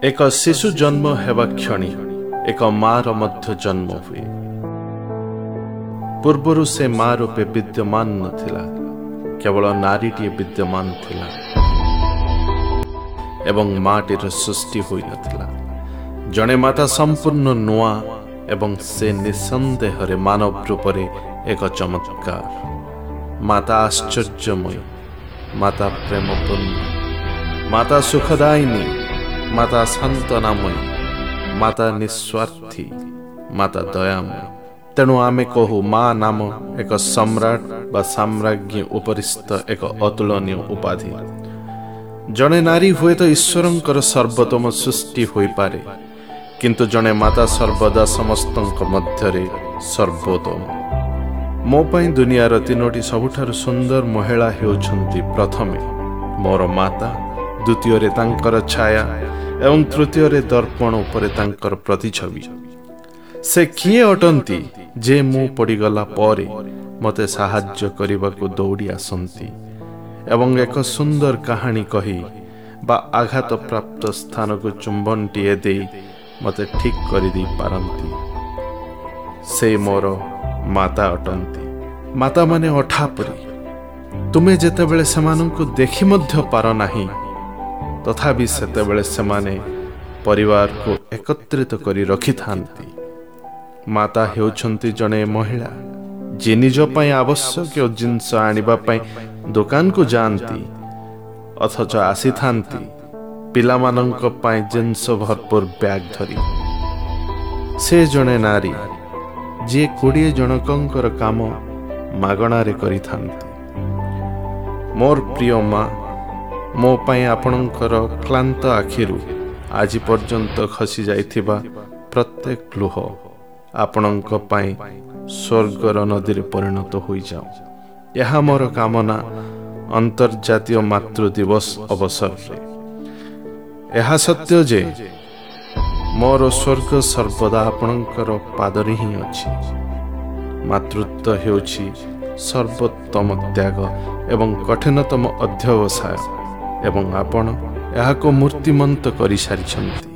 ଏକ ଶିଶୁ ଜନ୍ମ ହେବା କ୍ଷଣି ଏକ ମାର ମଧ୍ୟ ଜନ୍ମ ହୁଏ ପୂର୍ବରୁ ସେ ମା ରୂପେ ବିଦ୍ୟମାନ ନଥିଲା କେବଳ ନାରୀଟିଏ ବିଦ୍ୟମାନ ଥିଲା ଏବଂ ମାଟିର ସୃଷ୍ଟି ହୋଇନଥିଲା ଜଣେ ମାତା ସମ୍ପୂର୍ଣ୍ଣ ନୂଆ ଏବଂ ସେ ନିଃସନ୍ଦେହରେ ମାନବ ରୂପରେ ଏକ ଚମତ୍କାର ମାତା ଆଶ୍ଚର୍ଯ୍ୟମୟ ମାତା ପ୍ରେମପୂର୍ଣ୍ଣ ମାତା ସୁଖଦାୟିନୀ ମାତା ଶାନ୍ତନାମୟ ମାତା ନିସ୍ୱାର୍ଥୀ ମାତା ଦୟାମୟ ତେଣୁ ଆମେ କହୁ ମା ନାମ ଏକ ସମ୍ରାଟ ବା ସାମ୍ରାଜ୍ଞୀ ଉପରିସ୍ଥ ଏକ ଅତୁଳନୀୟ ଉପାଧି ଜଣେ ନାରୀ ହୁଏତ ଈଶ୍ୱରଙ୍କର ସର୍ବୋତ୍ତମ ସୃଷ୍ଟି ହୋଇପାରେ କିନ୍ତୁ ଜଣେ ମାତା ସର୍ବଦା ସମସ୍ତଙ୍କ ମଧ୍ୟରେ ସର୍ବୋତ୍ତମ ମୋ ପାଇଁ ଦୁନିଆର ତିନୋଟି ସବୁଠାରୁ ସୁନ୍ଦର ମହିଳା ହେଉଛନ୍ତି ପ୍ରଥମେ ମୋର ମାତା ଦ୍ୱିତୀୟରେ ତାଙ୍କର ଛାୟା ଏବଂ ତୃତୀୟରେ ଦର୍ପଣ ଉପରେ ତାଙ୍କର ପ୍ରତିଛବି। ସେ କିଏ ଅଟନ୍ତି? ଯେ ମୁଁ ପଡ଼ିଗଲା ପରେ ମୋତେ ସାହାଯ୍ୟ କରିବାକୁ ଦୌଡ଼ି ଆସନ୍ତି ଏବଂ ଏକ ସୁନ୍ଦର କାହାଣୀ କହି ବା ଆଘାତପ୍ରାପ୍ତ ସ୍ଥାନକୁ ଚୁମ୍ବନଟିଏ ଦେଇ ମୋତେ ଠିକ୍ କରିଦେଇ ପାରନ୍ତି। ସେ ମୋର ମାତା ଅଟନ୍ତି। ମାତାମାନେ ଅଠା ପରି ତୁମେ ଯେତେବେଳେ ସେମାନଙ୍କୁ ଦେଖି ମଧ୍ୟ ପାର ନାହିଁ ତଥାପି ସେତେବେଳେ ସେମାନେ ପରିବାରକୁ ଏକତ୍ରିତ କରି ରଖିଥାନ୍ତି। ମାତା ହେଉଛନ୍ତି ଜଣେ ମହିଳା। ଯିଏ ନିଜ ପାଇଁ ଆବଶ୍ୟକୀୟ ଜିନିଷ ଆଣିବା ପାଇଁ ଦୋକାନକୁ ଯାଆନ୍ତି ଅଥଚ ଆସିଥାନ୍ତି ପିଲାମାନଙ୍କ ପାଇଁ ଜିନିଷ ଭରପୁର ବ୍ୟାଗ୍ ଧରି। ସେ ଜଣେ ନାରୀ ଯିଏ କୋଡ଼ିଏ ଜଣକଙ୍କର କାମ ମାଗଣାରେ କରିଥାନ୍ତି। ମୋର ପ୍ରିୟ ମା ମୋ ପାଇଁ ଆପଣଙ୍କର କ୍ଳାନ୍ତ ଆଖିରୁ ଆଜି ପର୍ଯ୍ୟନ୍ତ ଖସି ଯାଇଥିବା ପ୍ରତ୍ୟେକ ଲୁହ ଆପଣଙ୍କ ପାଇଁ ସ୍ୱର୍ଗର ନଦୀରେ ପରିଣତ ହୋଇଯାଉ। ଏହା ମୋର କାମନା ଅନ୍ତର୍ଜାତୀୟ ମାତୃ ଦିବସ ଅବସରରେ। ଏହା ସତ୍ୟ ଯେ ମୋର ସ୍ୱର୍ଗ ସର୍ବଦା ଆପଣଙ୍କର ପାଦରେ ହିଁ ଅଛି। ମାତୃତ୍ୱ ହେଉଛି ସର୍ବୋତ୍ତମ ତ୍ୟାଗ ଏବଂ କଠିନତମ ଅଧ୍ୟବସାୟ। ଏବଂ ଆପଣ ଏହାକୁ ମୂର୍ତ୍ତିମନ୍ତ କରିସାରିଛନ୍ତି।